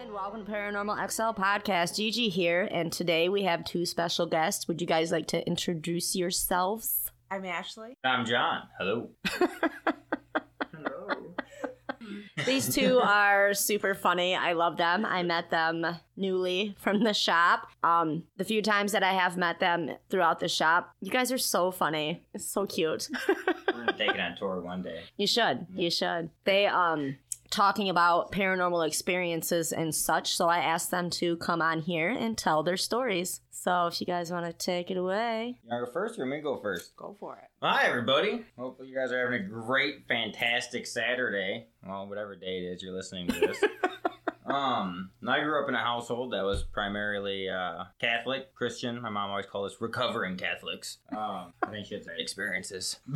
And welcome to Paranormal XL Podcast. Gigi here, and today we have two special guests. Would you guys like to introduce yourselves? I'm Ashley. I'm John. Hello. Hello. These two are super funny. I love them. I met them newly from the shop. Um, the few times that I have met them throughout the shop, you guys are so funny. It's so cute. We're gonna take it on tour one day. You should. You should. They um talking about paranormal experiences and such, so I asked them to come on here and tell their stories. So if you guys want to take it away. You wanna go first or me go first? Go for it. Hi, everybody. Hopefully, you guys are having a great, fantastic Saturday. Well, whatever day it is you're listening to this. um, I grew up in a household that was primarily uh, Catholic, Christian. My mom always called us recovering Catholics. Um, I think she had some experiences.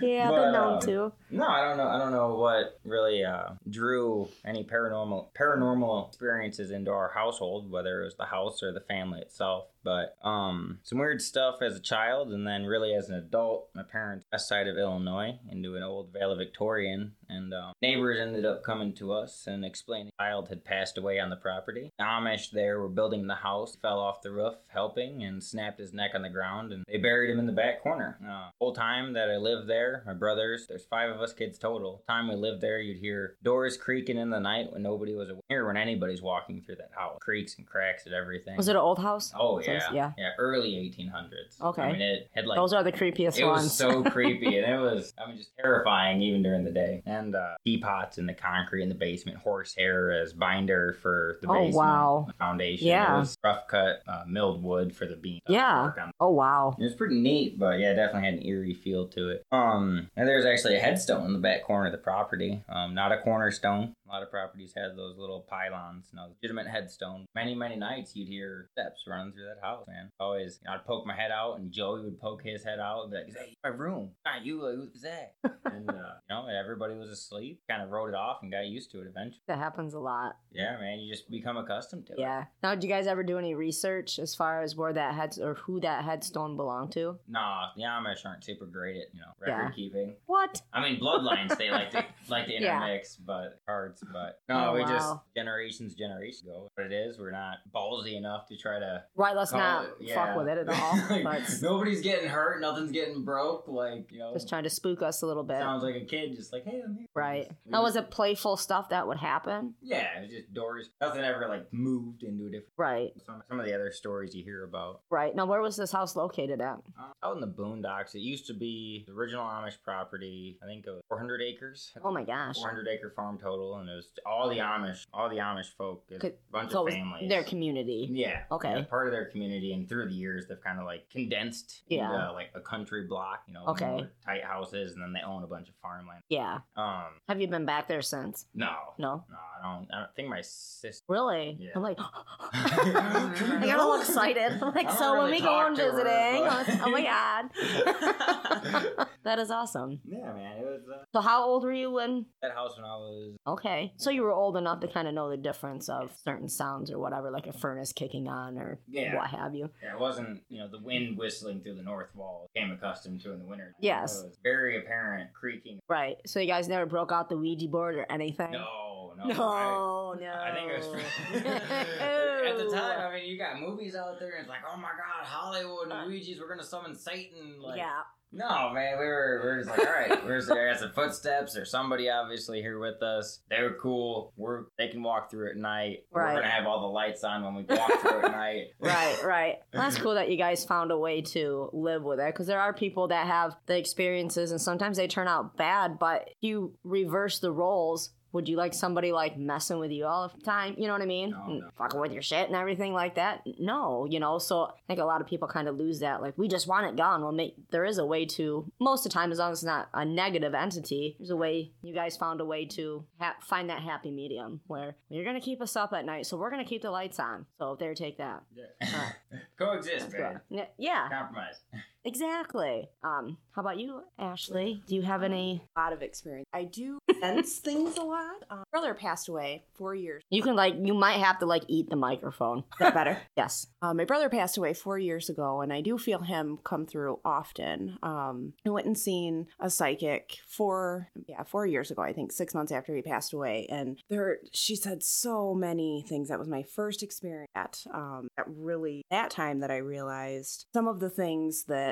Yeah, But, been known um, to. No, I don't know. I don't know what really uh, drew any paranormal paranormal experiences into our household, whether it was the house or the family itself. But um, some weird stuff as a child, and then really as an adult. My parents west side of Illinois into an old Vale Victorian, and um, neighbors ended up coming to us and explaining a child had passed away on the property. The Amish there were building the house, fell off the roof helping, and snapped his neck on the ground, and they buried him in the back corner. Uh, whole time that I lived there, my brothers, there's five of us kids total. Time we lived there, you'd hear doors creaking in the night when nobody was aware, when anybody's walking through that house. Creaks and cracks and everything. Was it an old house? Oh yeah, yeah. yeah, early 1800s. Okay. I mean, it had like Those are the creepiest it ones. was so creepy, and it was I mean just terrifying even during the day. And uh, teapots in the concrete in the basement, horsehair as binder for the Oh, basement, wow. the foundation. Yeah. it was rough cut uh, milled wood for the beam. Yeah. oh wow. It was pretty neat, but yeah, it definitely had an eerie feel to it. Um, and there's actually a headstone in the back corner of the property. Um, not a cornerstone. A lot of properties had those little pylons. No, legitimate headstone. Many, many nights you'd hear steps running through that house, man. Always, you know, I'd poke my head out, and Joey would poke his head out and be like, "Hey, my room, not you. Like, who's that?" and uh, you know, everybody was asleep. Kind of wrote it off and got used to it eventually. That happens a lot. Yeah, man, you just become accustomed to it. Yeah. Now, did you guys ever do any research as far as where that head or who that headstone belonged to? Nah, the Amish aren't super great at you know record Yeah. keeping. What? I mean, bloodlines they like to like to Yeah. intermix, but cards. But no, Oh, we just generations, generations ago. What it is, we're not ballsy enough to try to Right. Let's not it- fuck with it at all. Like, but nobody's getting hurt, nothing's getting broke. Like you know, just trying to spook us a little bit. sounds like a kid, just like hey, I'm here. Right. We Now, was just- it playful stuff that would happen? Yeah, it was just doors. Nothing ever like moved into a different. Right. Some, some of the other stories you hear about Right. Now, where was this house located at? uh, out in the boondocks. It used to be the original Amish property. I think it was 400 acres. Oh my gosh. 400 acre farm total, and it was all the Amish, all the Amish folk, a bunch So of families. their community. yeah. Okay. yeah, part of their community, and through the years, they've kind of like condensed Yeah. into like a country block, you know, Okay. tight houses, and then they own a bunch of farmland. Yeah. Um, Have you been back there since? no, No. no, I don't. I don't think my sister. Really? Yeah. I'm like, I got all excited. I'm like, so when we go on to her, visiting, but- oh my god, that is awesome. Yeah, man, it was uh, So how old were you when? that house when I was. Okay, so you were old enough to kind of know the difference of certain sounds or whatever, like a furnace kicking on or Yeah. what have you. Yeah, it wasn't, you know, the wind whistling through the north wall. Came accustomed to in the winter. Yes. It was very apparent creaking. Right. So you guys never broke out the Ouija board or anything. No, no. No, no. I, I think it was at the time. I mean, you got movies out there, and it's like, oh my god, Hollywood and Ouija's, we're gonna summon Satan. Like, yeah. No, man, we were we were just like, all right, where's there got some footsteps? There's somebody obviously here with us. They were cool. We're they can walk through at night. Right. We're gonna have all the lights on when we walk through at night. Right, right. Well, that's cool that you guys found a way to live with it because there are people that have the experiences and sometimes they turn out bad, but you reverse the roles. Would you like somebody like messing with you all the time? You know what I mean? No, no. Fucking with your shit and everything like that? No, you know. So I think a lot of people kind of lose that. Like we just want it gone. Well, make, there is a way to. Most of the time, as long as it's not a negative entity, there's a way. You guys found a way to ha- find that happy medium where you're gonna keep us up at night, so we're gonna keep the lights on. So there, take that. Yeah. Coexist, man. good. Yeah. Compromise. Exactly. Um, how about you, Ashley? Do you have any? A lot of experience. I do sense things a lot. Um, brother passed away four years. You can like, you might have to like eat the microphone. Is that better? yes. Uh, my brother passed away four years ago, and I do feel him come through often. Um, I went and seen a psychic four, yeah, four years ago. I think six months after he passed away, and there, she said so many things. That was my first experience. At, um, that really, that time that I realized some of the things that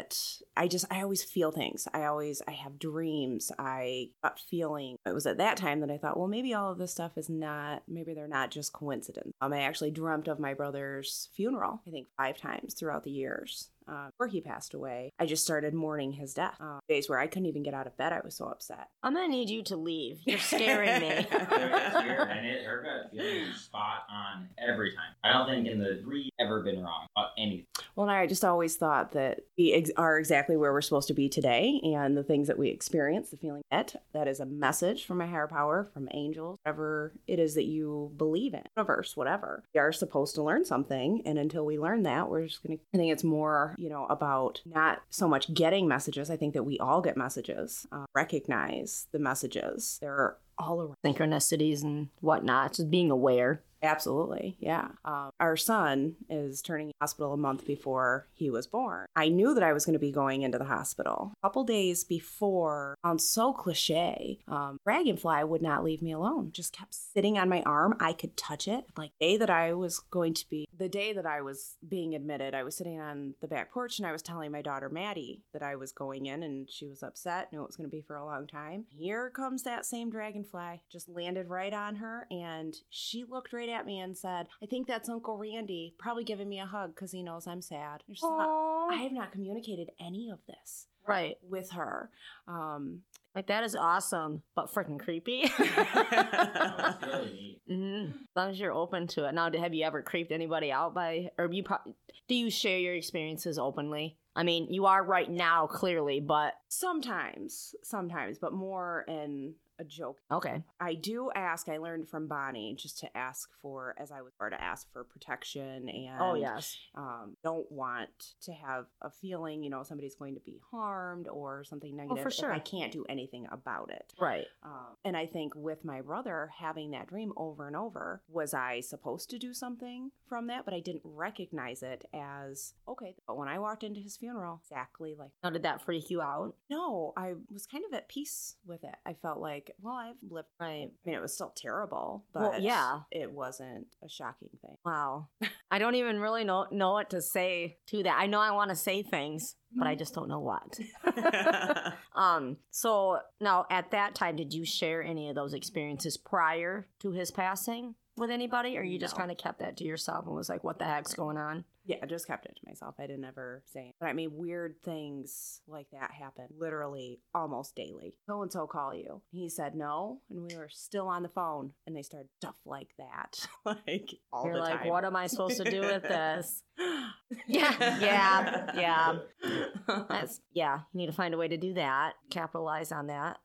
I just, I always feel things. I always, I have dreams. I got feeling. It was at that time that I thought, well, maybe all of this stuff is not, maybe they're not just coincidence. Um, I actually dreamt of my brother's funeral. I think five times throughout the years uh, before he passed away. I just started mourning his death. Uh, days where I couldn't even get out of bed. I was so upset. I'm gonna need you to leave. You're scaring me. and it, her gut feeling is spot on every time. I don't think in the three ever been wrong about anything. Well, and I just always thought that we ex- are exactly where we're supposed to be today, and the things that we experience, the feeling that that is a message from a higher power, from angels, whatever it is that you believe in, universe, whatever. We are supposed to learn something, and until we learn that, we're just gonna. I think it's more, you know, about not so much getting messages. I think that we all get messages. Uh, recognize the messages. They're all around. Synchronicities and whatnot. Just being aware. Absolutely, yeah. Um, our son is turning hospital a month before he was born. I knew that I was going to be going into the hospital. A couple days before, on so cliche, um, Dragonfly would not leave me alone. Just kept sitting on my arm. I could touch it. Like day that I was going to be, the day that I was being admitted, I was sitting on the back porch and I was telling my daughter Maddie that I was going in, and she was upset. Knew it was going to be for a long time. Here comes that same dragonfly. Just landed right on her, and she looked right at me and said, I think that's Uncle Randy, probably giving me a hug because he knows I'm sad. I, just thought, I have not communicated any of this Right. with her. Um, Like that is awesome, but freaking creepy. That was really neat. Mhm. As long as you're open to it. Now, have you ever creeped anybody out by, or you pro- do you share your experiences openly? I mean, you are right now, clearly, but sometimes, sometimes, but more in a joke. okay. I do ask, I learned from Bonnie just to ask for, as I was or to ask for protection and Oh yes. um, don't want to have a feeling, you know, somebody's going to be harmed or something negative. for sure. I can't do anything about it. Right. Um, and I think with my brother having that dream over and over, was I supposed to do something from that? But I didn't recognize it as okay. But when I walked into his funeral, exactly like Now, did that freak you out? no, I was kind of at peace with it. I felt like, well, I've lived. Right. I mean, it was still terrible, but Well, yeah. it wasn't a shocking thing. Wow. I don't even really know know what to say to that. I know I want to say things, but I just don't know what. um. So now, at that time, did you share any of those experiences prior to his passing with anybody, or you just No. kind of kept that to yourself and was like, "What the heck's going on?" Yeah, I just kept it to myself. I didn't ever say. But I mean, weird things like that happen literally almost daily. So and so call you. He said no, and we were still on the phone, and they started stuff like that, like all You're the like, time. "What am I supposed to do with this?" Yeah, yeah, yeah. That's yeah. You need to find a way to do that. Capitalize on that.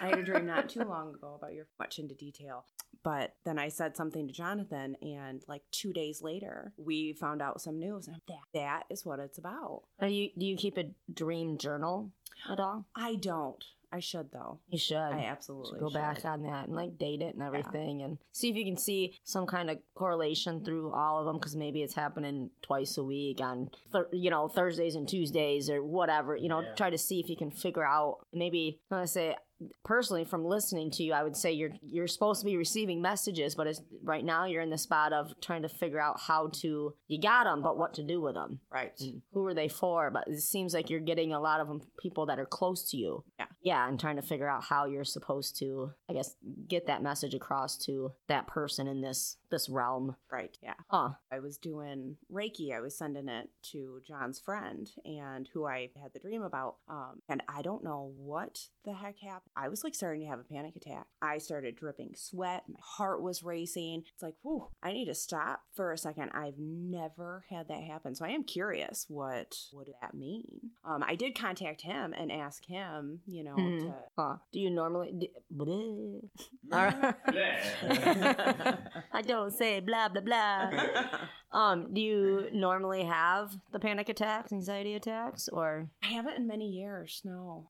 I had a dream not too long ago about your much into detail. But then I said something to Jonathan, and like two days later, we found out some news. And that, that is what it's about. Are you do you keep a dream journal at all? I don't. I should, though. You should. I should absolutely go should. back on that and like date it and everything and see if you can see some kind of correlation through all of them because maybe it's happening twice a week on thir- you know thursdays and tuesdays or whatever you know Yeah. try to see if you can figure out maybe let's say personally from listening to you i would say you're you're supposed to be receiving messages but it's right now you're in the spot of trying to figure out how to you got them but what to do with them Right. and who are they for but it seems like you're getting a lot of them people that are close to you Yeah. yeah and trying to figure out how you're supposed to i guess get that message across to that person in this this realm Right. Yeah. huh I was doing Reiki. I was sending it to John's friend and who I had the dream about. Um, and I don't know what the heck happened. I was like starting to have a panic attack. I started dripping sweat. My heart was racing. It's like, whew, I need to stop for a second. I've never had that happen. So I am curious what what did that mean? Um, I did contact him and ask him, you know, know. Hmm. To, Huh. Do you normally? Do, bleh. Bleh. I don't say blah blah blah. um, do you normally have the panic attacks, anxiety attacks, or? I haven't in many years. No.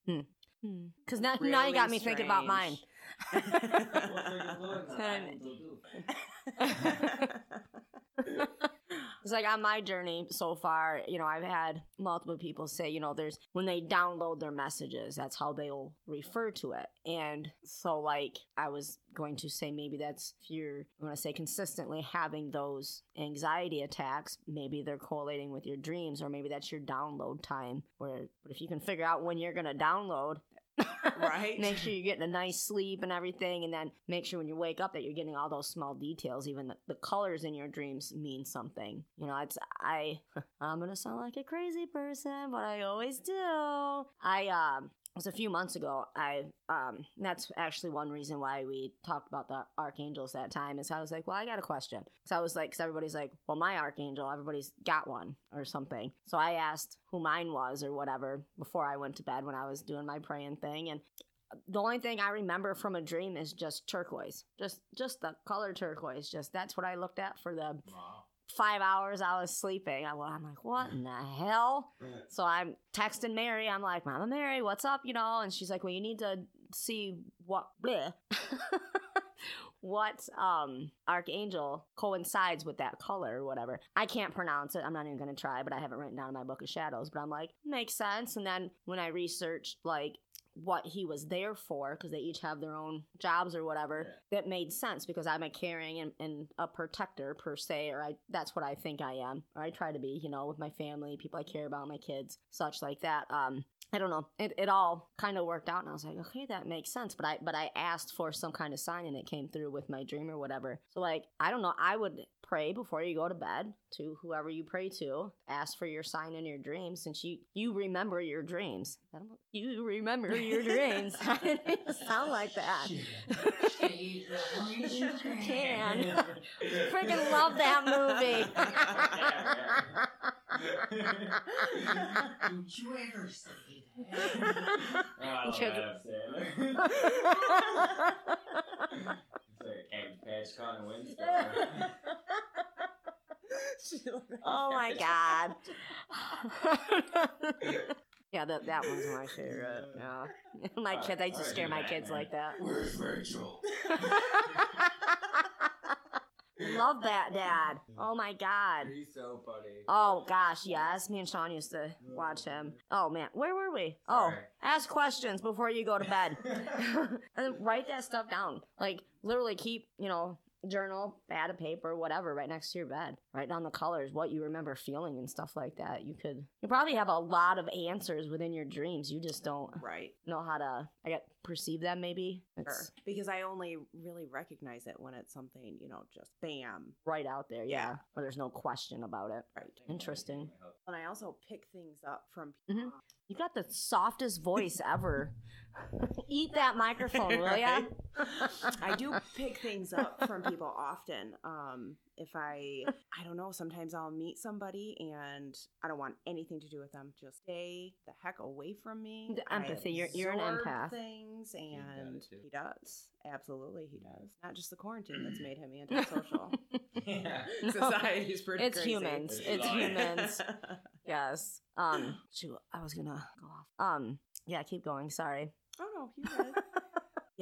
Hmm. Because now, now you got me thinking about mine. It's like on my journey so far, you know, I've had multiple people say, you know, there's when they download their messages, that's how they'll refer to it. And so, like, I was going to say maybe that's if you're I going to say consistently having those anxiety attacks, maybe they're correlating with your dreams, or maybe that's your download time. Where, but if you can figure out when you're going to download, Right. make sure you're getting a nice sleep and everything, and then make sure when you wake up that you're getting all those small details. Even the, the colors in your dreams mean something. You know, it's I. I'm gonna sound like a crazy person, but I always do. I um. It was a few months ago. I um that's actually one reason why we talked about the archangels that time is I was like, well, I got a question. So I was like, cause everybody's like, well, my archangel, everybody's got one or something. So I asked who mine was or whatever before I went to bed when I was doing my praying thing, and the only thing I remember from a dream is just turquoise, just just the color turquoise. Just that's what I looked at for the Wow. Five hours I was sleeping. I, I'm like, what in the hell? So I'm texting Mary. I'm like, Mama Mary, what's up? You know, and she's like, well, you need to see what bleh, what um archangel coincides with that color or whatever. I can't pronounce it. I'm not even gonna try, but I have it written down in my book of shadows. But I'm like, makes sense. And then when I researched like what he was there for because they each have their own jobs or whatever that made sense because i'm a caring and, and a protector per se or i that's what i think i am. Or i try to be you know with my family people i care about my kids such like that. Um I don't know. It, it all kind of worked out, and I was like, okay, that makes sense. But I but I asked for some kind of sign, and it came through with my dream or whatever. So like, I don't know. I would pray before you go to bed to whoever you pray to. Ask for your sign in your dreams, since you you remember your dreams. I don't know. You remember your dreams. I didn't sound like that. you can. Freaking love that movie. Don't you ever say Oh, I love Should- Adam Sandler. it's like Captain Patch Con Winston. oh my god. yeah, that that one's my favorite. Yeah, my kids. I just to scare my kids like that. Where's Virgil? Love that dad. Oh my god. He's so funny. Oh gosh, yes. Me and Sean used to watch him. Oh man, where were we? Oh, ask questions before you go to bed. and then write that stuff down. Like literally keep, you know, journal, pad of paper, whatever, right next to your bed. Write down the colors, what you remember feeling and stuff like that. You could you probably have a lot of answers within your dreams. You just don't Right. know how to I get perceive them maybe. Sure. Because I only really recognize it when it's something, you know, just bam. right out there, yeah. Yeah. Where there's no question about it. Right. Interesting. And I also pick things up from Mhm. people. You got the softest voice ever. Eat that microphone, will ya? I do pick things up from people often. Um, if I, I don't know, sometimes I'll meet somebody and I don't want anything to do with them. Just stay the heck away from me. The empathy, you're- you're an empath. Things and he does. Absolutely, he does. Not just the quarantine that's made him antisocial. yeah. Society's pretty It's crazy. humans. It's humans. Yes. Um. Shoot, I was gonna go off. Um. Yeah. Keep going. Sorry. Oh no, you good.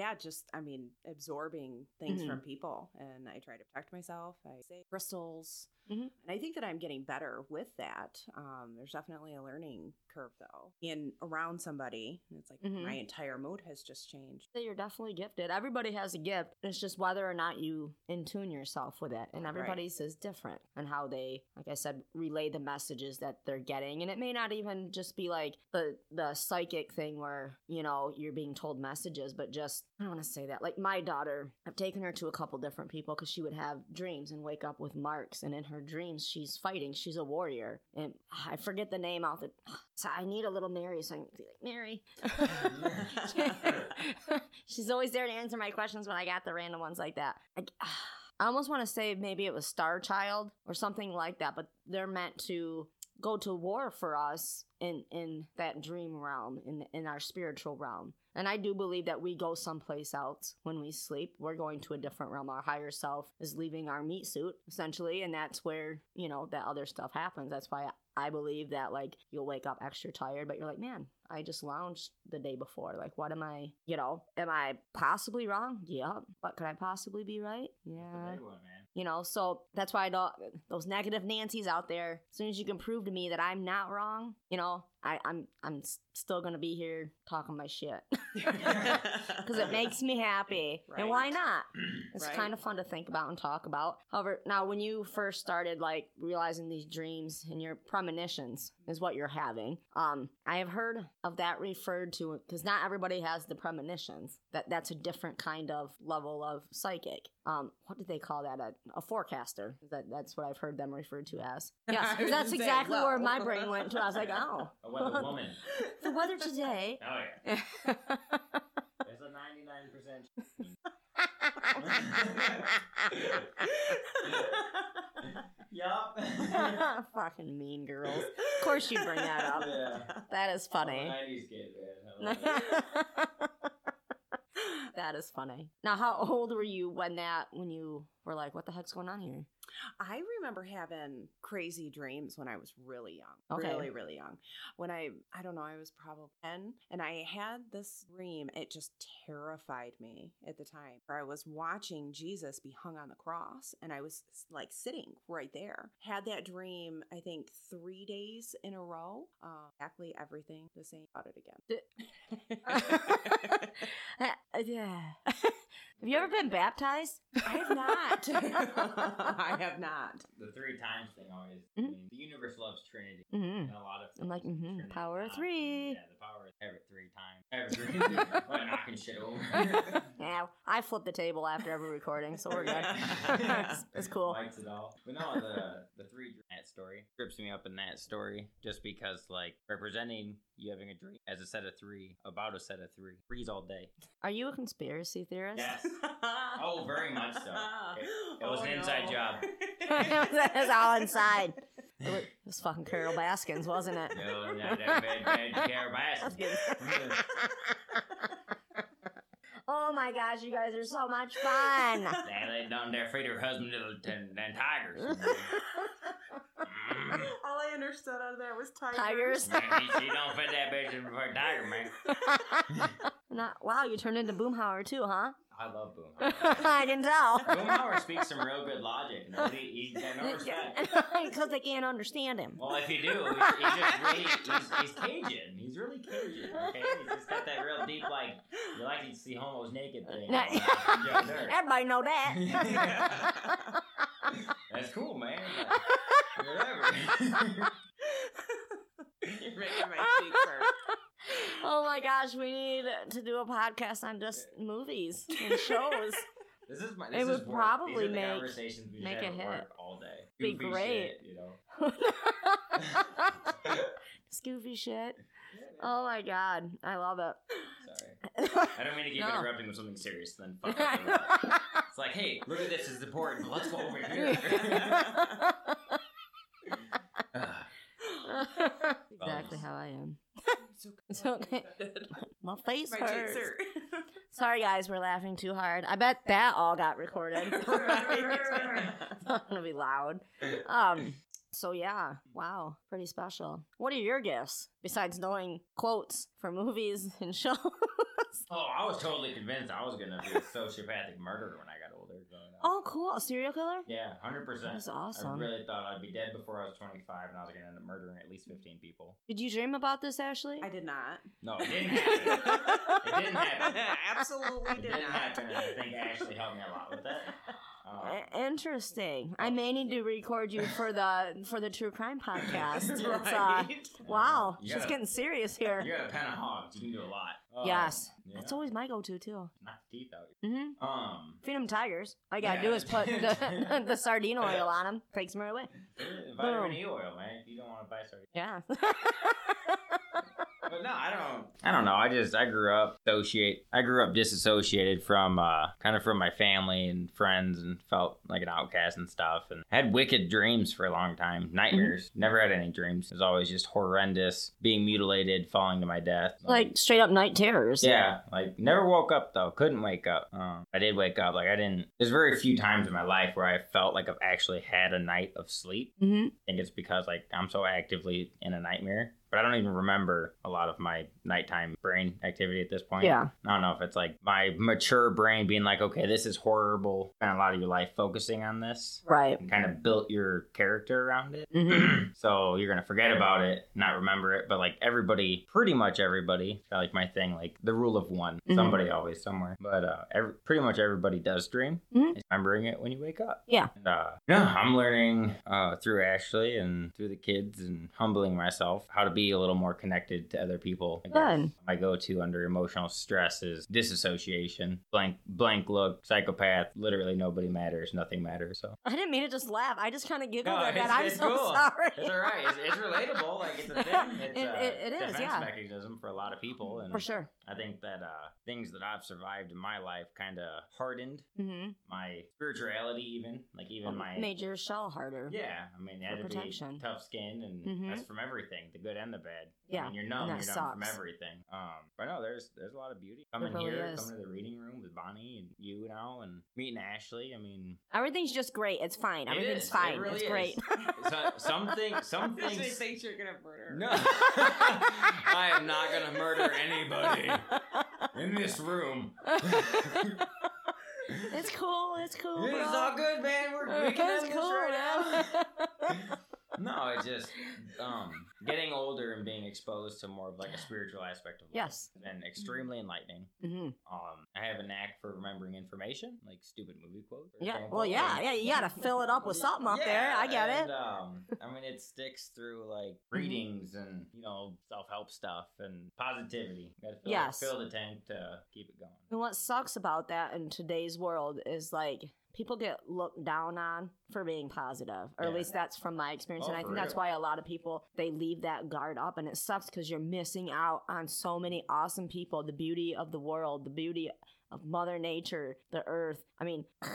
Yeah, just I mean, absorbing things Mhm. from people, and I try to protect myself. I say crystals, Mhm. and I think that I'm getting better with that. Um, there's definitely a learning curve though, in around somebody, it's like Mhm. my entire mood has just changed. You're definitely gifted. Everybody has a gift. It's just whether or not you in tune yourself with it. And everybody's is different and how they, like I said, relay the messages that they're getting. And it may not even just be like the the psychic thing where, you know, you're being told messages, but just I don't want to say that. Like my daughter, I've taken her to a couple different people because she would have dreams and wake up with marks. And in her dreams, she's fighting. She's a warrior. And I forget the name out the. So I need a little Mary. So I can be like, Mary. She's always there to answer my questions when I got the random ones like that. I, I almost want to say maybe it was Star Child or something like that, but they're meant to go to war for us in in that dream realm in in our spiritual realm and i do believe that we go someplace else when we sleep. We're going to a different realm. Our higher self is leaving our meat suit essentially and that's where you know that other stuff happens. That's why i believe that like you'll wake up extra tired but you're like man i just lounged the day before. Like what am i you know am i possibly wrong? Yep what could i possibly be right? Yeah. one, you know, so that's why I don't those negative Nancy's out there. As soon as you can prove to me that I'm not wrong, you know, I, I'm I'm still gonna be here talking my shit because it makes me happy. And why not? It's Right. kind of fun to think about and talk about. However, now when you first started like realizing these dreams and your premonitions is what you're having, um, I have heard of that referred to because not everybody has the premonitions. That that's a different kind of level of psychic. Um, what did they call that? A, a forecaster. That that's what I've heard them referred to as. Yes, I 'cause that's gonna say, exactly where my brain went to. I was like, oh, A weather woman. the weather today. Oh yeah. There's a 99%. yup. Fucking mean girls. Of course you bring that up. yeah. That is funny. 90s kid, man. I love it. that is funny. Now, how old were you when that when you were like, "What the heck's going on here"? I remember having crazy dreams when I was really young. Okay. Really, really young. When I, I don't know, I was probably 10 and I had this dream. It just terrified me at the time. Where I was watching Jesus be hung on the cross and I was like sitting right there. Had that dream, I think, three days in a row. Uh, exactly everything the same about it again. Uh, yeah. Have you ever been baptized? I have not. I have not. The three times thing always. I Mhm. mean, the universe loves Trinity. Mm-hmm. And a lot of I'm like, mhm, power of three. Yeah, the power of every three times. Every three. like knocking shit over. Yeah, I flip the table after every recording, so we're good. it's, it's cool. Likes it all. But no, the the three dream that story trips me up in that story just because like representing you having a dream as a set of three about a set of three threes all day. Are you a conspiracy theorist? Yes. Oh, very much so. It, it was Oh, an inside no. job. it was all inside. It was, fucking Carole Baskins, wasn't it? No, no, that bad, bad Carole That's Baskin. good. oh my gosh, you guys are so much fun. They laid down their feed her husband to the ten, ten tigers. Mm. All I understood out of that was tigers. Tigers. Man, she, she don't fit that bitch in for a tiger, man. Not, wow, you turned into Boomhauer too, huh? I love Boomhauer. I can tell. Boomhauer speaks some real good logic. Nobody, he, he got no respect. Because they can't understand him. Well, if you do, he's, he's just really, he's, he's Cajun. He's really Cajun, okay? He's just got that real deep, like, you like to see homos naked thing. Nah. Yeah. Everybody know that. That's cool, man. Whatever. You're making my cheeks hurt. Oh my gosh, we need to do a podcast on just movies and shows. This is my. It would work. probably These are the make- conversations we make a hit. all day. Be great. shit, you know. Goofy shit. Oh my god, I love it. Sorry, I don't mean to keep No. interrupting with something serious. Then fuck. it. it's like, hey, look at this. It's important. Let's go over here. exactly how I am. So It's okay. My face My hurts. hurt. Sorry, guys, we're laughing too hard. I bet that all got recorded. it's not gonna be loud. Um. So yeah, wow, pretty special. What are your gifts besides knowing quotes from movies and shows? oh, I was totally convinced I was gonna be a sociopathic murderer when I got older. Growing up. Oh, cool, a serial killer. Yeah, hundred percent. That's awesome. I really thought I'd be dead before I was twenty-five, and I was gonna end up murdering at least fifteen people. Did you dream about this, Ashley? I did not. No, it didn't happen. it didn't happen. Absolutely It did didn't not. happen, and I think Ashley helped me a lot with that. Um, Interesting. I may need to record you for the for the true crime podcast. It's, uh, Right. wow, she's gotta- getting serious here. you got a pen of hogs. You can do a lot. Uh, Yes, yeah. that's always my go-to too. knock teeth out. Mm-hmm. Um, Feed them tigers. All you gotta Yeah. do is put the, the sardine oil on them. Takes them right away. vitamin E oil, man. If you don't want to buy sorry. Yeah. But no, I don't. I don't know. I just I grew up associate. I grew up disassociated from uh, kind of from my family and friends, and felt like an outcast and stuff. And had wicked dreams for a long time, nightmares. Never had any dreams. It was always just horrendous, being mutilated, falling to my death. Like straight up night terrors. Yeah, like never woke up though. Couldn't wake up. Um, I did wake up. Like I didn't. There's very few times in my life where I felt like I've actually had a night of sleep. hmm I think it's because like I'm so actively in a nightmare. But I don't even remember a lot of my nighttime brain activity at this point. Yeah. I don't know if it's like my mature brain being like, okay, this is horrible. Spent a lot of your life focusing on this Right. and kind of built your character around it. hmm so you're gonna forget about it, not remember it. But like everybody, pretty much everybody, like my thing, like the rule of one. Mhm. Somebody always somewhere. But uh, every, pretty much everybody does dream. Mhm. Remembering it when you wake up. Yeah. And, uh, yeah, I'm learning uh, through Ashley and through the kids and humbling myself how to be a little more connected to other people. I My go-to under emotional stress is disassociation, blank, blank look, psychopath. Literally nobody matters, nothing matters. So I didn't mean to just laugh. I just kind of giggled No, at that. I'm so cool. sorry. it's all right. It's, it's relatable. Like it's a thing. It's It- a it- it is, defense yeah. mechanism for a lot of people, and For sure. I think that uh, things that I've survived in my life kind of hardened hmm my spirituality, even like even my Made your shell harder. yeah. I mean, it had to protection. be tough skin, and Mhm. that's from everything, the good and the bad. Yeah, I mean, you're numb. and You're that numb from everything. Um, but no, there's there's a lot of beauty coming really here, is. coming to the reading room with Bonnie and you and now, and meeting Ashley. I mean, Everything's just great. It's fine. It Everything's is. It fine. really it's is. great. so, something some She things thinks you're gonna murder her. No. I am not gonna murder anybody in this room. it's cool. It's cool. it's all good, man. We're we can It's this cool, right now. No, it's just um, getting older and being exposed to more of like a spiritual aspect of life. Yes. And extremely enlightening. hmm Um, I have a knack for remembering information, like stupid movie quotes. Yeah. example, Well, yeah. Yeah. You gotta fill it up with something up there. I get and, it. Um, I mean, it sticks through like readings and you know self help stuff and positivity. You gotta fill, Yes. fill the tank to keep it going. And what sucks about that in today's world is like people get looked down on for being positive, or at least that's from my experience. Oh, and I think that's real. why a lot of people they leave that guard up, and it sucks because you're missing out on so many awesome people, the beauty of the world, the beauty of Mother Nature, the Earth. I mean.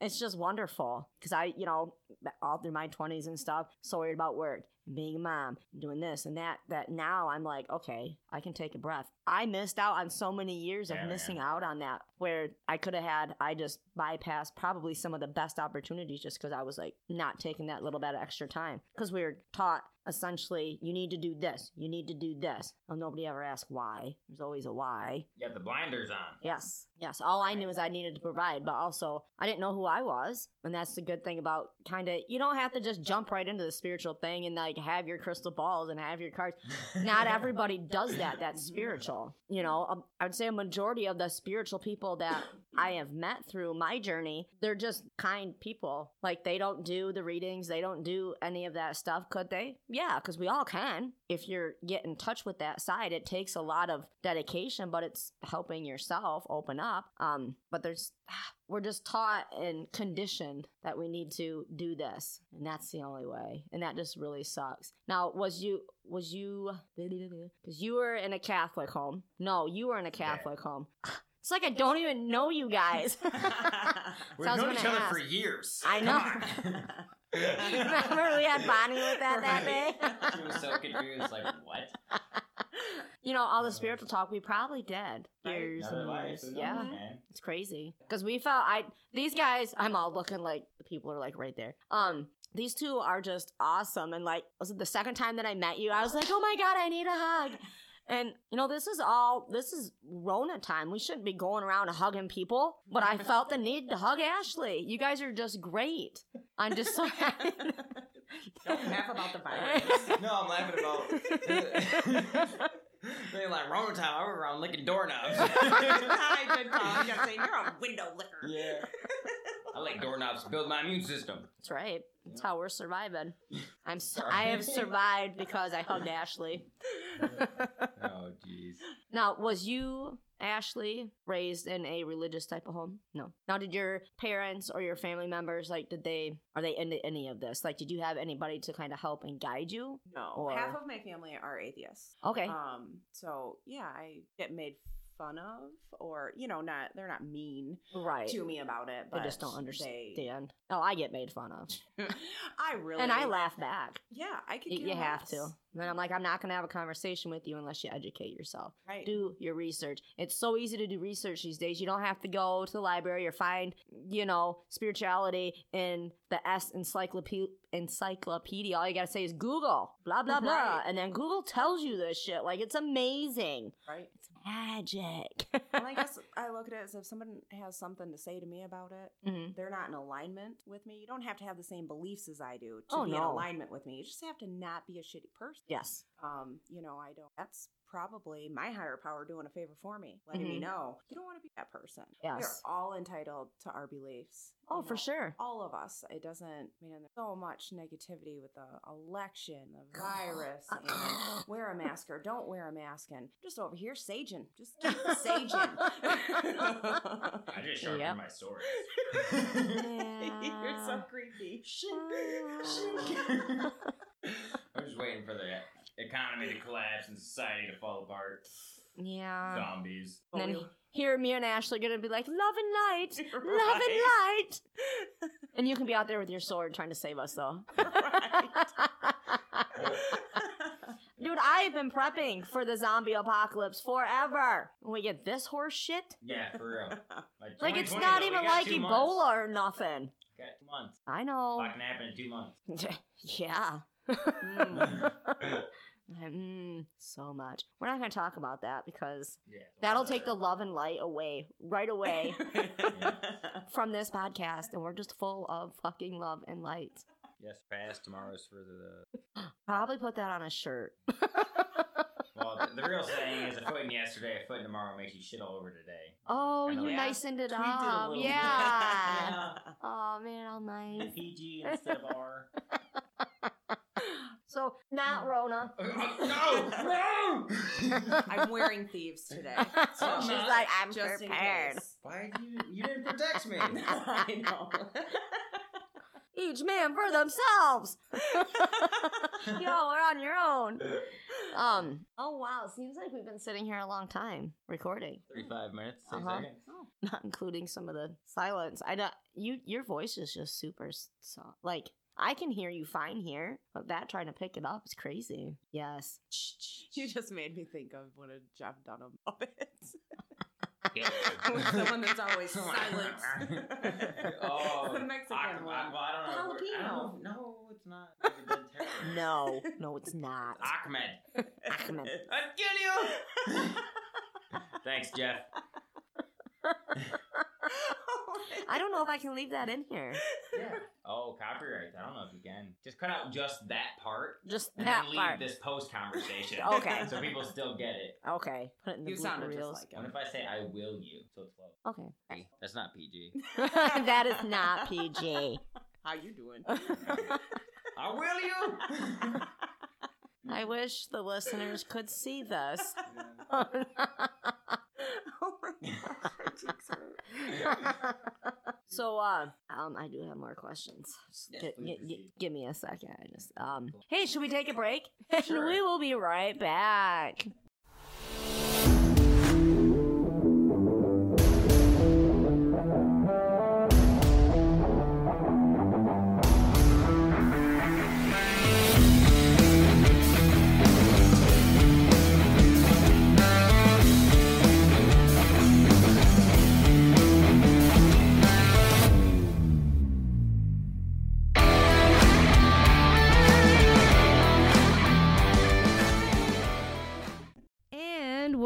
It's just wonderful because I, you know, all through my 20s and stuff, so worried about work, being a mom, doing this and that, that now I'm like, okay, I can take a breath. I missed out on so many years of Yeah, missing out on that where I could have had, I just bypassed probably some of the best opportunities just because I was like not taking that little bit of extra time. Because we were taught essentially, you need to do this, you need to do this. Well, nobody ever asked why. There's always a why. You got the blinders on. Yes, yes. All I knew is I needed to provide, but also I didn't know who I was. And that's the good thing about kind of, you don't have to just jump right into the spiritual thing and like have your crystal balls and have your cards. Not everybody does that. That's spiritual. You know, um, I would say a majority of the spiritual people that I have met through my journey, they're just kind people. Like they don't do the readings, they don't do any of that stuff. Could they? Yeah, because we all can. If you're get in touch with that side, it takes a lot of dedication, but it's helping yourself open up. Um, but there's we're just taught and conditioned that we need to do this and that's the only way and that just really sucks now was you was you because you were in a catholic home no you were in a catholic home it's like i don't even know you guys We've So known each other ask. for years. I know. remember we had bonnie with that that day she was so confused, like what? You know all the spiritual talk we probably did years another and life, years who yeah man? It's crazy because we felt I these guys. I'm all looking like the people are like right there. Um, these two are just awesome and like was it the second time that I met you? I was like, oh my god, I need a hug. And you know, this is all this is Rona time. We shouldn't be going around hugging people, but I felt the need to hug Ashley. You guys are just great. I'm just so happy. Don't laugh about the virus. No, I'm laughing about. They like Rona time. I was around licking doorknobs. I did call. You gotta say you're a window licker. yeah. I like doorknobs to build my immune system. That's right. That's how we're surviving. I'm I have survived because I hugged Ashley. Oh, jeez. Now, was you Ashley raised in a religious type of home? No. Now, did your parents or your family members like did they are they into any of this? Like, did you have anybody to kind of help and guide you? No, Or- half of my family are atheists. Okay. Um, so yeah, I get made fun of, or you know, not they're not mean right. to me about it, They but just don't they- understand. Oh, I get made fun of, I really and I laugh back. Yeah, I could. Y- care You have to. Then I'm like, I'm not gonna have a conversation with you unless you educate yourself. Right. do your research. It's so easy to do research these days. You don't have to go to the library or find, you know, spirituality in the S encyclopedia. encyclopedia. All you gotta say is Google, blah blah blah, Right. and then Google tells you this shit. Like it's amazing. right. It's magic. And I guess I look at it as if someone has something to say to me about it, Mhm. they're not in alignment with me. You don't have to have the same beliefs as I do to Oh, be in alignment with me. You just have to not be a shitty person. Yes. Um, you know, I don't. That's probably my higher power doing a favor for me, letting me Mhm. know you don't want to be that person. Yes. We're all entitled to our beliefs. Oh, you for sure. All of us. It doesn't. Man, there's so much negativity with the election, the virus, and wear a mask or don't wear a mask, and just over here saging, just keep saging. I just sharpened Yep. my sword. You're so creepy. I'm just waiting for the economy to collapse and society to fall apart. yeah. Zombies. And then Oh, here, me and Ashley are gonna be like, love and light, love and light. And you can be out there with your sword trying to save us, though. Dude, I've been prepping for the zombie apocalypse forever. When we get this horse shit, Yeah, for real. Like, like it's not though, even like Ebola months. or nothing. Got two months. I know. That can happen in two months. yeah. Mm, Mm, so much. We're not going to talk about that because Yeah. that'll take the love and light away right away from this podcast, and we're just full of fucking love and light. Yes, past tomorrow's for the. Probably put that on a shirt. Well, the, the real saying is a foot in yesterday, a foot in tomorrow makes you shit all over today. Oh, Kinda you like, nicened it tweaked it a up. little Yeah. bit. Oh man, all nice. PG instead of R. So not Rona. no! No! I'm wearing thieves today. So She's not. like, I'm just prepared. case. Why did you? You didn't protect me. I know. Each man for themselves. Y'all are on your own. Um. Oh wow, seems like we've been sitting here a long time recording, Thirty-five minutes, 6 Uh-huh. seconds. not including some of the silence. I don't. You, your voice is just super. soft. Like, I can hear you fine here, but that trying to pick it up is crazy. Yes. You just made me think of one of Jeff Dunham puppets. Yeah. With the one that's always silent. oh, The Mexican I, one. I, well, I don't know. Jalapeno. I don't. No, it's not. Maybe Dead Terror. No, no, it's not. Achmed. Achmed. I'll kill you. Thanks, Jeff. I don't know if I can leave that in here. Yeah. Oh, copyright. I don't know if you can. Just cut out just that part Just and that then leave part. this post conversation. Okay. So people still get it. Okay, put it in the You blooper sounded just reels. like What if I say I will you? So it's low. Okay, That's not PG. that is not PG. How you doing? I will you. I wish the listeners could see this. oh my gosh, my so, uh, um, I do have more questions. Just Yes, gi- please gi- proceed. give me a second. I just, um, hey, should we take a break? Sure. we will be right back.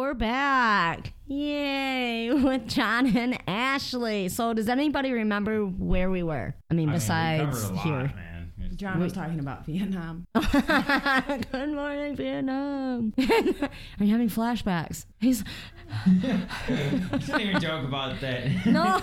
We're back. Yay, with John and Ashley. So, does anybody remember where we were? I mean, besides here. man. John was talking about Vietnam. Good morning, Vietnam. Are you having flashbacks? He's Shouldn't even joke about that. no,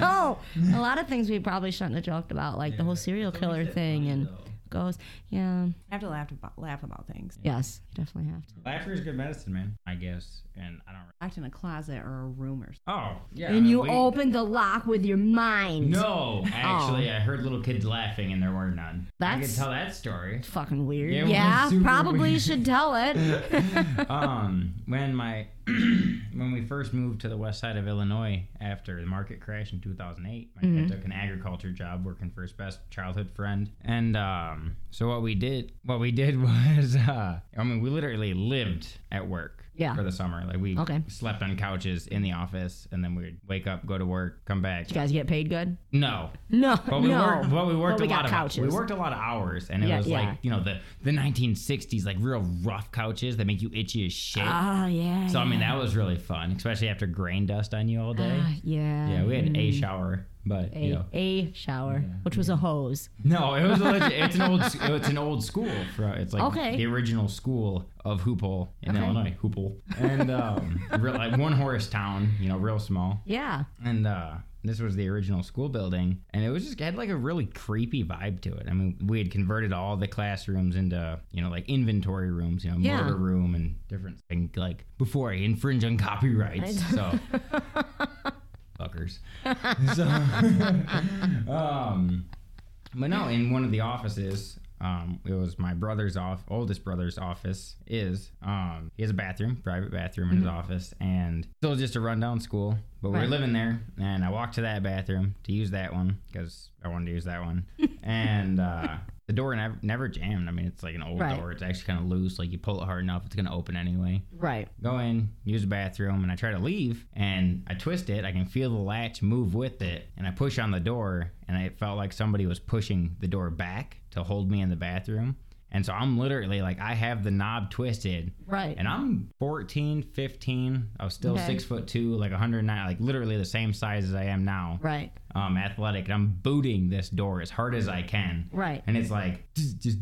no. A lot of things we probably shouldn't have joked about, like the whole serial killer thing and goes. Yeah. I have to laugh about laugh about things. Yes, you definitely have to. Laughter is good medicine, man. I guess, and I don't. Act in a closet or a room or something. Oh, yeah. And you open the lock with your mind. No, actually, I heard little kids laughing and there were none. I That's- could tell that story. Fucking weird. Yeah, Yeah, probably weird. should tell it. um, when my when we first moved to the west side of Illinois after the market crash in 2008, my Mm-hmm. dad took an agriculture job working for his best childhood friend, and um, so what we did, what we did was, uh, I mean, we literally lived at work. Yeah. For the summer, like we Okay. slept on couches in the office, and then we'd wake up, go to work, come back. you guys get paid good? No, No. but we no. worked. But we worked But we a lot of couches. we worked a lot of hours, and it Yeah, was yeah. like you know the the 1960s like real rough couches that make you itchy as shit. Oh, yeah. so I mean that was really fun, especially after grain dust on you all day. Ah, yeah. yeah, we had a Mm. shower, but a, you know, a shower, which was a hose. no, it was a legit, it's an old it's an old school. For, it's like Okay. the original school of Hoople in Okay. Illinois, Hoople, and um, real, like one horse town, you know, real small. Yeah. and uh this was the original school building and it was just had like a really creepy vibe to it i mean we had converted all the classrooms into you know like inventory rooms you know Yeah. motor room and different things like before i infringe on copyrights so fuckers so um but no in one of the offices um, it was my brother's off, oldest brother's office. Is um, he has a bathroom, private bathroom in his office, and still just a rundown school. But we were living there, and I walked to that bathroom to use that one because I wanted to use that one, and uh, the door never never jammed. I mean, it's like an old Right. door; it's actually kind of loose. Like you pull it hard enough, it's gonna open anyway Right. go in, use the bathroom, and I try to leave, and I twist it. I can feel the latch move with it, and I push on the door, and it felt like somebody was pushing the door back to hold me in the bathroom. And so I'm literally like, I have the knob twisted, Right. and I'm 14, 15. I was still Okay. six foot two, like 109, like literally the same size as I am now. right. Um, athletic, and I'm booting this door as hard as I can. Right. and it's like just, just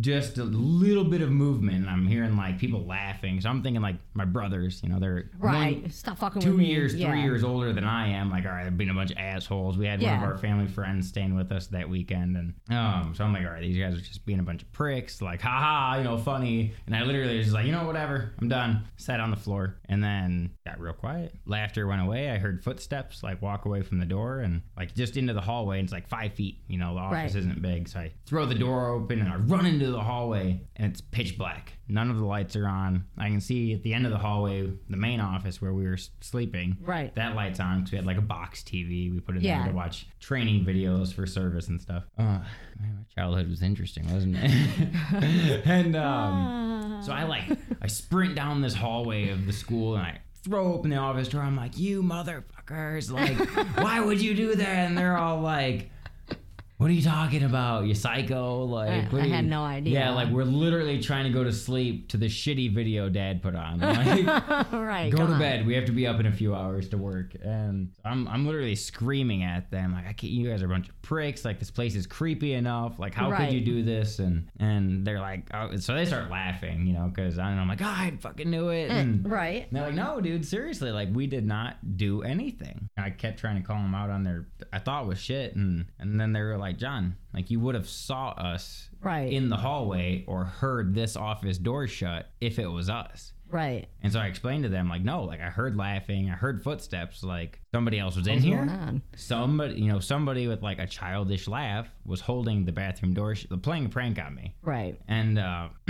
just a little bit of movement and i'm hearing like people laughing. So i'm thinking like my brothers you know they're Right. one- Stop fucking two with me. years yeah. three years older than i am. Like all right they're being a bunch of assholes. We had one of our family friends staying with us that weekend and um so i'm like all right these guys are just being a bunch of pricks. Like haha you know funny. And i literally was just like you know whatever i'm done. Sat on the floor and then got real quiet. Laughter went away. I heard footsteps like walk away from the door and like just into the hallway and it's like five feet you know the office Right. isn't big so i throw the door open and i run into the hallway and it's pitch black none of the lights are on i can see at the end of the hallway the main office where we were sleeping Right. that light's on because we had like a box tv we put it Yeah. there to watch training videos for service and stuff uh, man, my childhood was interesting wasn't it and um so I like I sprint down this hallway of the school and I throw open the office door. I'm like, you Like, why would you do that? And they're all like. What are you talking about? You psycho? Like, I- I are had you-" no idea. Yeah, like we're literally trying to go to sleep to the shitty video dad put on. Like, right. go to on. bed. We have to be up in a few hours to work. And I'm, I'm literally screaming at them like, I can't, you guys are a bunch of pricks. Like this place is creepy enough. Like how Right. could you do this? And and they're like, oh, so they start laughing, you know, because I'm like, oh, I fucking knew it. Eh, and Right. and they're like, no, dude, seriously, like we did not do anything. I kept trying to call them out on their, I thought was shit, and and then they were like, John, like you would have saw us Right. in the hallway or heard this office door shut if it was us. right. And so I explained to them, like, no, like I heard laughing, I heard footsteps, like somebody else was in here. Somebody, you know, somebody with like a childish laugh was holding the bathroom door, sh- playing a prank on me. Right. And uh,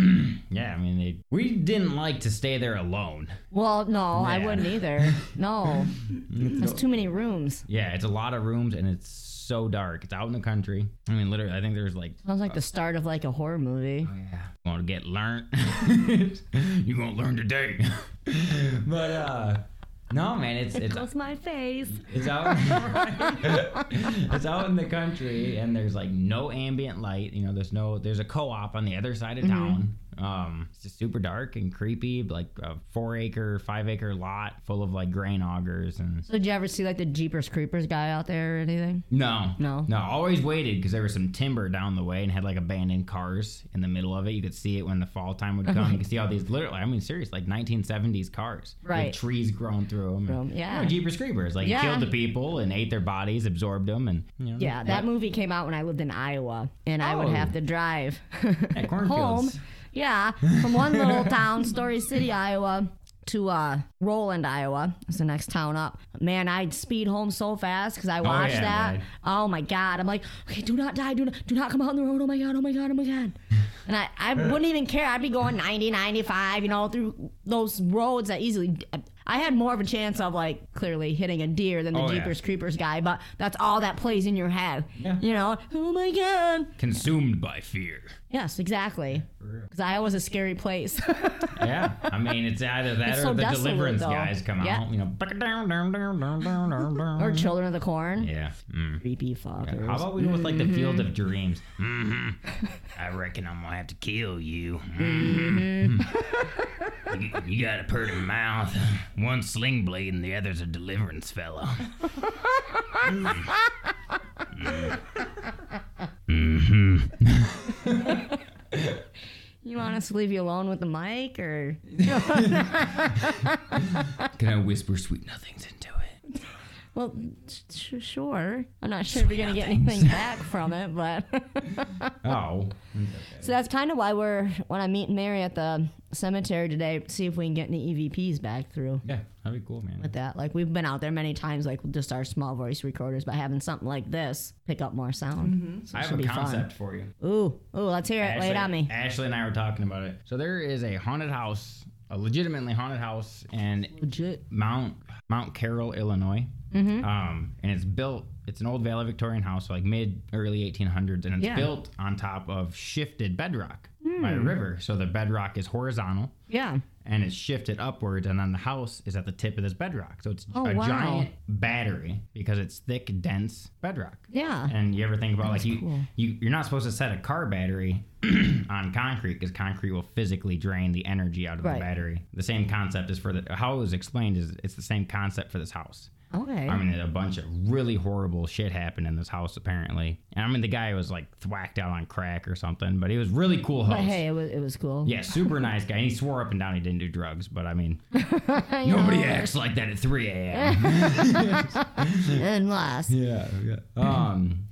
yeah, I mean, they, we didn't like to stay there alone. Well, no, I wouldn't either. No. That's too many rooms. Yeah, it's a lot of rooms and it's so dark. It's out in the country. I mean, literally, I think there's like, Sounds like the start of like a horror movie. yeah, want to get learned? you gonna learn today? but uh, no, man, it's it's Close my face. It's out. it's out in the country, and there's like no ambient light. You know, there's no. There's a co-op on the other side of town, Um, it's just super dark and creepy, like a four acre, five acre lot full of like grain augers and. So did you ever see like the Jeepers Creepers guy out there or anything? No, No? no. Always waited because there was some timber down the way and had like abandoned cars in the middle of it. You could see it when the fall time would come. you could see all these literally, I mean, serious, like 1970s cars, Right. With trees growing through them. From- yeah. Jeepers Creepers, like Yeah. killed the people and ate their bodies, absorbed them, and you know. Yeah, that movie came out when I lived in Iowa, and I would Oh. have to drive home. Yeah, from one little town, Story City, Iowa, to uh, Roland, Iowa. It's the next town up. Man, I'd speed home so fast because I watched yeah, that. man. Oh my god! I'm like, okay, do not die, do not, do not come out on the road. Oh my god, oh my god, oh my god. And I, I wouldn't even care. I'd be going 90, 95, you know, through those roads that easily. I had more of a chance of like clearly hitting a deer than the Oh, yeah. Jeepers Creepers guy, but that's all that plays in your head. You know, oh my god. Consumed by fear. Yes, exactly. Because Iowa's was a scary place. Yeah, I mean, it's either that It's or so the desolate, Deliverance though. guys come Yeah. out, you know, or Children of the Corn. Yeah. Mm. Creepy fuckers. How about we go with like the Field of Dreams? hmm I reckon I'm gonna have to kill you. hmm you, you got a pretty mouth, one sling blade, and the other's a deliverance fella. Mm-hmm. You want us to leave you alone with the mic, or Can I whisper sweet nothings into it? well, sh- sure. I'm not sure if you're gonna get anything back from it, but Oh, so that's kind of why we're when I meet Mary at the cemetery today, see if we can get any EVPs back through. yeah, that'd be cool, man. With that, like we've been out there many times, like with just our small voice recorders, but having something like this pick up more sound. So it I have should a be concept for you. fun. Ooh, ooh, let's hear it. Lay it on me. Ashley and I were talking about it. So there is a haunted house, a legitimately haunted house, and Legit. Mount Mount Carroll, Illinois. Mm-hmm. Um, and it's built. It's an old Valley Victorian house, like mid early 1800s, and it's Yeah. built on top of shifted bedrock by Hmm. a river. So the bedrock is horizontal Yeah. and it's shifted upwards, and then the house is at the tip of this bedrock. So it's Oh, a wow. giant battery because it's thick, dense bedrock. Yeah. And you ever think about like you, cool. you you're not supposed to set a car battery on concrete because concrete will physically drain the energy out of Right. the battery. The same concept is for the how it was explained is it's the same concept for this house. Okay. I mean, a bunch of really horrible shit happened in this house apparently. And I mean, the guy was like thwacked out on crack or something, but he was really cool host. but hey, it was it was cool. Yeah, super nice guy. And he swore up and down he didn't do drugs, but I mean, nobody know, acts like that at 3 a.m. Unless. Yeah, yeah. Um,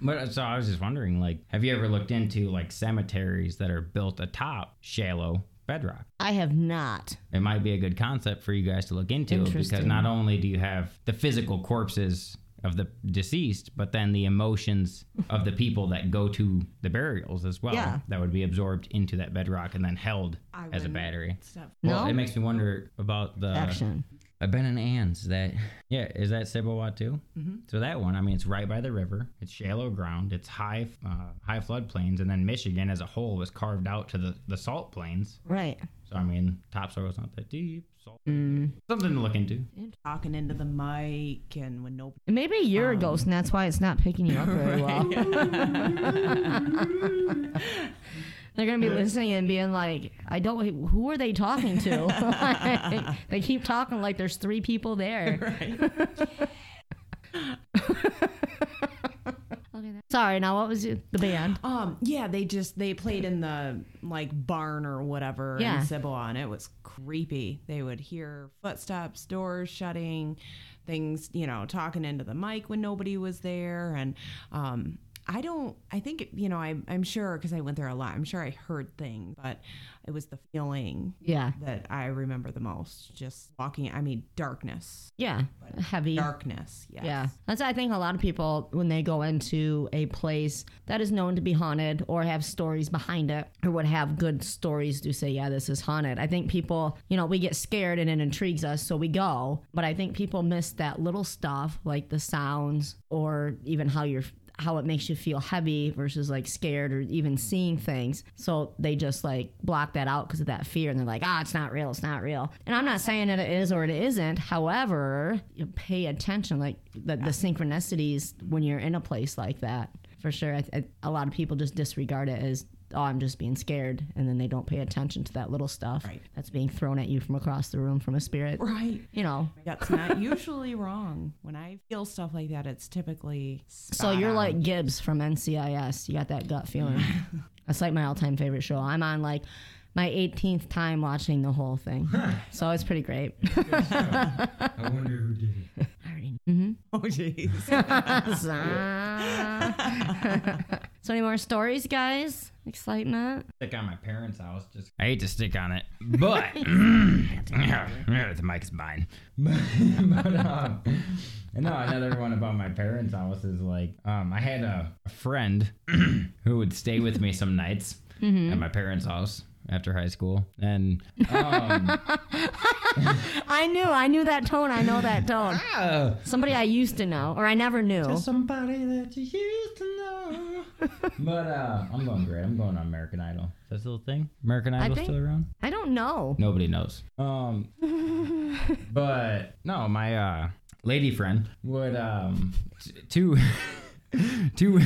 but so I was just wondering, like, have you ever looked into like cemeteries that are built atop shallow bedrock? I have not. It might be a good concept for you guys to look into because not only do you have the physical corpses of the deceased, but then the emotions of the people that go to the burials as well. Yeah. That would be absorbed into that bedrock and then held I as a battery. Step- Well, No? it makes me wonder about the Action. Uh, Ben and Ann's. That yeah, is that Sibawat too? Mm-hmm. So that one, I mean, it's right by the river. It's shallow ground. It's high uh, high floodplains, and then Michigan as a whole was carved out to the the salt plains. Right. So I mean, topsoil's not that deep. Salt. Mm. Something to look into. talking into the mic and when nobody Maybe you're a Um, ghost, and that's why it's not picking you up very well. They're gonna be listening and being like, "I don't. Who are they talking to?" They keep talking like there's three people there. that- Sorry. Now, what was it, the band? Um, yeah, they just they played in the like barn or whatever Yeah. in Cibola, and it was creepy. They would hear footsteps, doors shutting, things, you know, talking into the mic when nobody was there, and um, I don't. I think you know, I, I'm sure because I went there a lot. I'm sure I heard things, but it was the feeling Yeah. that I remember the most. Just walking. I mean, darkness, Yeah. Heavy. darkness. Yes. Yeah. That's I think a lot of people when they go into a place that is known to be haunted or have stories behind it or would have good stories to say, yeah, this is haunted. I think people, you know, we get scared and it intrigues us, so we go. But I think people miss that little stuff like the sounds or even how you're how it makes you feel heavy versus like scared or even seeing things. So they just like block that out because of that fear and they're like, ah, it's not real, it's not real. And I'm not saying that it is or it isn't. However, you pay attention, like the, the synchronicities when you're in a place like that. For sure, a lot of people just disregard it as oh, I'm just being scared, and then they don't pay attention to that little stuff Right. that's being thrown at you from across the room from a spirit. Right. You know. That's not usually wrong. When I feel stuff like that, it's typically. So you're on. like Gibbs from NCIS. You got that gut feeling. That's like my all-time favorite show. I'm on like my 18th time watching the whole thing, so it's pretty great. I wonder who did it. Mm-hmm. Oh, jeez. so any more stories, guys? Excitement? Stick on my parents' house. Just I hate to stick on it, but the mic is mine. but um, no, another one about my parents' house is like um, I had a, a friend who would stay with me some nights at my parents' house after high school, and um, I knew. I knew that tone. I know that tone. Somebody I used to know, or I never knew. somebody that you used to know. but uh, I'm going great. I'm going on American Idol. Is that still a thing? American Idol think- still around? I don't know. Nobody knows. Um, but no, my uh, lady friend would um, t- two. Two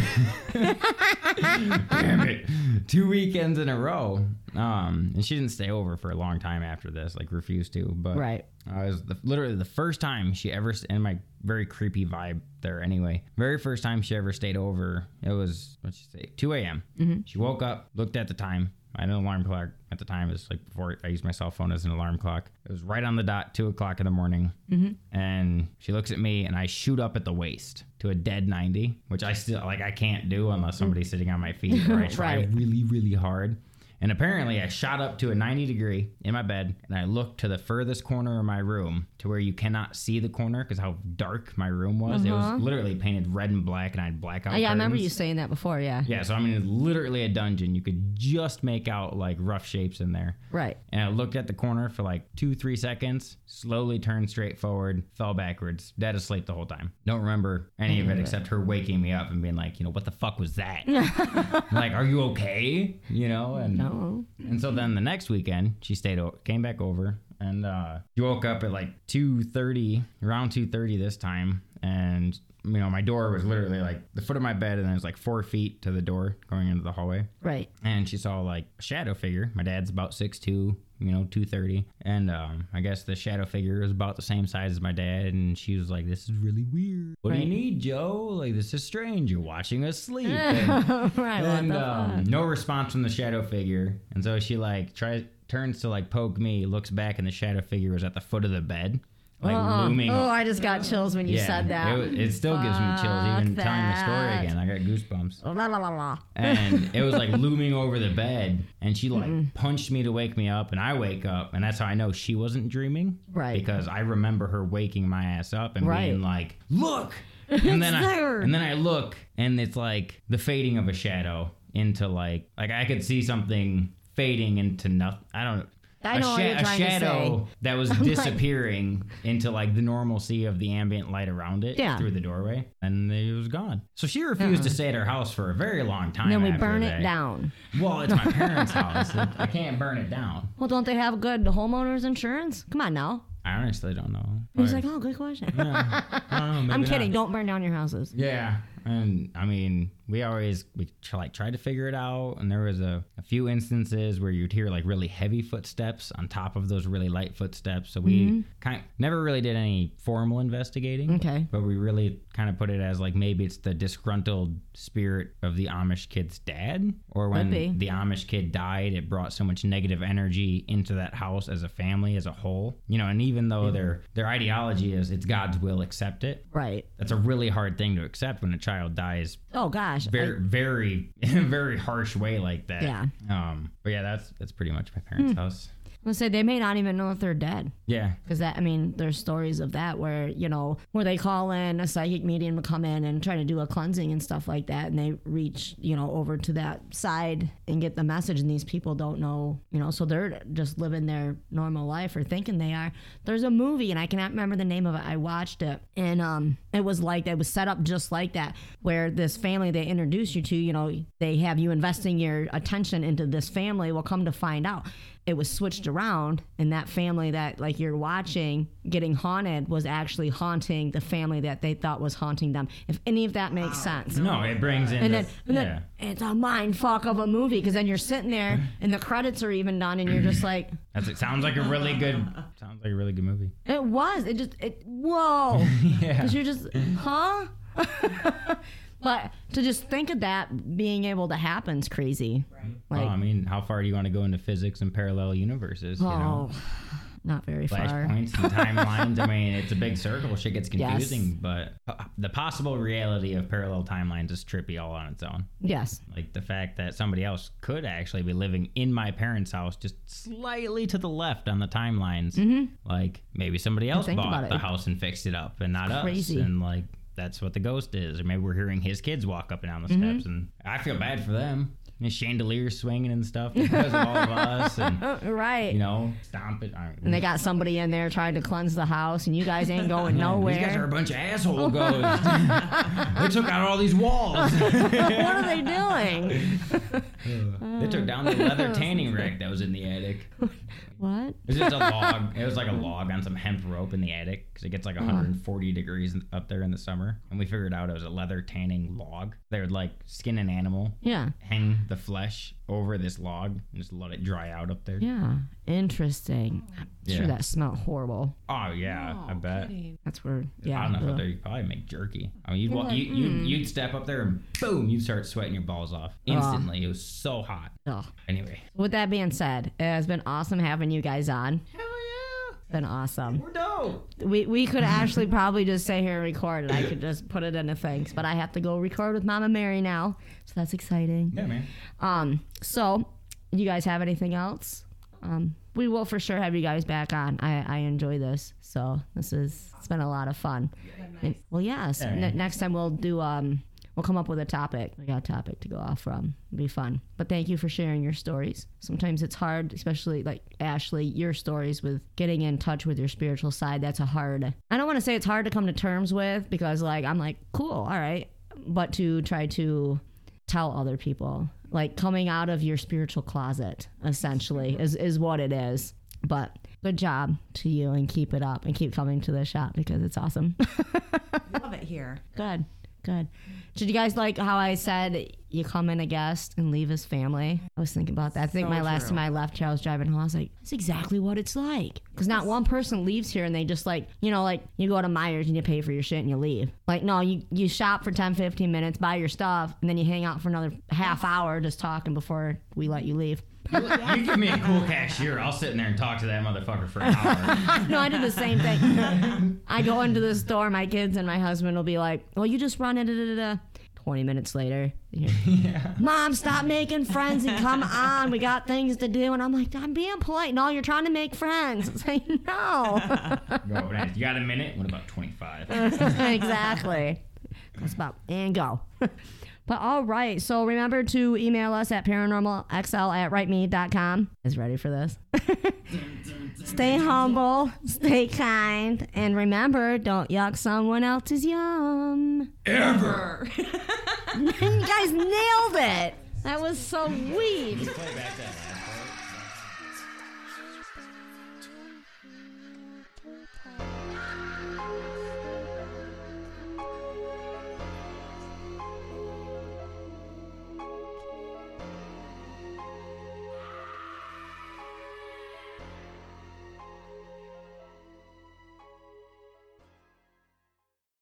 damn it two weekends in a row um and she didn't stay over for a long time after this like refused to but Right. I was the, literally the first time she ever, and my very creepy vibe there anyway. Very first time she ever stayed over, it was, what'd she say, 2 a.m. She woke up, looked at the time. I had an alarm clock at the time. It was like before I used my cell phone as an alarm clock. It was right on the dot, 2 o'clock in the morning. Mm-hmm. And she looks at me and I shoot up at the waist to a dead 90, which I still, like, I can't do unless somebody's mm. sitting on my feet or I try Right. really, really hard. And apparently, I shot up to a 90 degree in my bed and I looked to the furthest corner of my room to where you cannot see the corner because how dark my room was. It was literally painted red and black and I had blackout. Uh-huh. yeah, I remember you saying that before. Yeah. Yeah, so I mean, it's literally a dungeon. You could just make out like rough shapes in there. Right. And I looked at the corner for like two, three seconds, slowly turned straight forward, fell backwards, dead asleep the whole time. Don't remember any of it except her waking me up and being like, you know, what the fuck was that? like, are you okay? You know, and No. And so then the next weekend, she stayed, o- came back over, and uh, she woke up at like two thirty, around two thirty this time, and you know my door was literally like the foot of my bed, and there's like four feet to the door going into the hallway, Right. and she saw like a shadow figure. My dad's about six two, you know, two thirty, and um, I guess the shadow figure was about the same size as my dad, and she was like, "This is really weird. What do you need, Joe? Like this is strange. You're watching us sleep." And- right. and um, no response from the shadow figure and so she like tries turns to like poke me looks back and the shadow figure was at the foot of the bed like Uh-uh. looming Oh, I just got chills when you yeah, said that. it, it still gives me chills even Fuck telling the story again i got goosebumps La la la la. and it was like looming over the bed and she like punched me to wake me up and i wake up and that's how i know she wasn't dreaming Right. because i remember her waking my ass up and Right. being like look and then i and then i look and it's like the fading of a shadow into like like i could see something fading into nothing i don't I a know a to shadow say. that was disappearing into like the normalcy of the ambient light around it Yeah. through the doorway and it was gone so she refused to uh-uh. stay at her house for a very long time Then we burn it down. Well, it's my parents' house. I can't burn it down. Well, don't they have good homeowners insurance? Come on now. I honestly don't know. He's like, oh, good question. I don't know, I'm not. kidding. Don't burn down your houses. Yeah, and I mean, we always we tr- like tried to figure it out, and there was a, a few instances where you'd hear like really heavy footsteps on top of those really light footsteps. So we kind of, never really did any formal investigating. Mm-hmm. Okay. but we really kind of put it as like maybe it's the disgruntled spirit of the Amish kid's dad, or when the Amish kid died, it brought so much negative energy into that house as a family as a whole. You know, and even though their their ideology is it's God's will, accept it. Right. That's a really hard thing to accept when a child dies Oh gosh. very, very, in a very harsh way like that. Yeah. Um. But yeah, that's that's pretty much my parents' house. I was gonna say they may not even know if they're dead. Yeah. Because that, I mean, there's stories of that where, you know, where they call in a psychic medium to come in and try to do a cleansing and stuff like that. And they reach, you know, over to that side and get the message. And these people don't know, you know, so they're just living their normal life or thinking they are. There's a movie, and I cannot remember the name of it. I watched it. And um, it was like, it was set up just like that, where this family they introduce you to, you know, they have you investing your attention into this family. Will come to find out it was switched around, and that family that like you're watching getting haunted was actually haunting the family that they thought was haunting them. If any of that makes sense. No, it brings in. And the- then, and then yeah. it's a mind fuck of a movie because then you're sitting there and the credits are even done and you're just like, That's it. Sounds like a really good. Sounds like a really good movie. it was. It just, it, whoa. Yeah. Because you're just, huh? but to just think of that being able to happen is crazy. Well, Like, I mean, how far do you want to go into physics and parallel universes? You know, oh, not very far. flashpoints and timelines. I mean, it's a big circle. Shit gets Yes. confusing, but uh, the possible reality of parallel timelines is trippy all on its own. Yes. Like the fact that somebody else could actually be living in my parents' house, just slightly to the left on the timelines. Like maybe somebody else bought the house and fixed it up, and not crazy. us. And like that's what the ghost is. Or maybe we're hearing his kids walk up and down the Mm-hmm. steps, and I feel bad for them. And chandeliers swinging and stuff because of all of us, and Uh, right. you know, stomp it. I and they got somebody in there trying to cleanse the house, and you guys ain't going nowhere. These guys are a bunch of asshole ghosts. they took out all these walls. what are they doing? they took down the leather tanning rack that was in the attic. What? It was just a log. It was like a log on some hemp rope in the attic because it gets like 140 degrees up there in the summer. And we figured out it was a leather tanning log. They would like skin an animal, Yeah. hang the flesh over this log, and just let it dry out up there. Yeah. Interesting. I'm sure Yeah. that smelled horrible. Oh yeah, I bet. That's where, I don't know if the- up there you probably make jerky. I mean, you'd, You're walk, like, you, you'd, hmm. you'd step up there and boom, you'd start sweating your balls off instantly. It was so hot. Ugh. Anyway, With that being said, it has been awesome having you guys on. Hell yeah, Been awesome. we're dope. We we could actually probably just stay here and record it. I could just put it into things, but I have to go record with Mama Mary now, so that's exciting. Yeah, man. Um, so you guys have anything else? Um, we will for sure have you guys back on. I, I enjoy this, so this is it's been a lot of fun. And- well, yes. Yeah, ne- man. next time we'll do um we'll come up with a topic. We got a topic to go off from. It'll be fun. But thank you for sharing your stories. Sometimes it's hard, especially like Ashley, your stories with getting in touch with your spiritual side. That's a hard. I don't want to say it's hard to come to terms with because like I'm like cool, all right, but to try to tell other people like coming out of your spiritual closet essentially is is what it is but good job to you and keep it up and keep coming to the shop because it's awesome Love it here. good good. Did you guys like how i said you come in a guest and leave his family? I was thinking about that. I think So my last true. time i left here i was driving home i was like that's exactly what it's like. Because not one person leaves here and they just like you know like you go to Meijers and you pay for your shit and you leave. Like no you you shop for 10 15 minutes buy your stuff and then you hang out for another half hour just talking before we let you leave You, you give me a cool cashier, I'll sit in there and talk to that motherfucker for an hour. no, I do the same thing. I go into the store, my kids and my husband will be like, "Well, you just run it." Da, da, da. Twenty minutes later, hear, Mom, stop making friends and come on. We got things to do. And I'm like, I'm being polite. No, you're trying to make friends. It's like, no. Go, you got a minute? What about 25? exactly. That's about and go. But all right, so remember to email us at paranormalxl at writeme.com. Is ready for this? stay humble, stay kind, and remember, don't yuck someone else's yum. Ever! you guys nailed it. That was so sweet.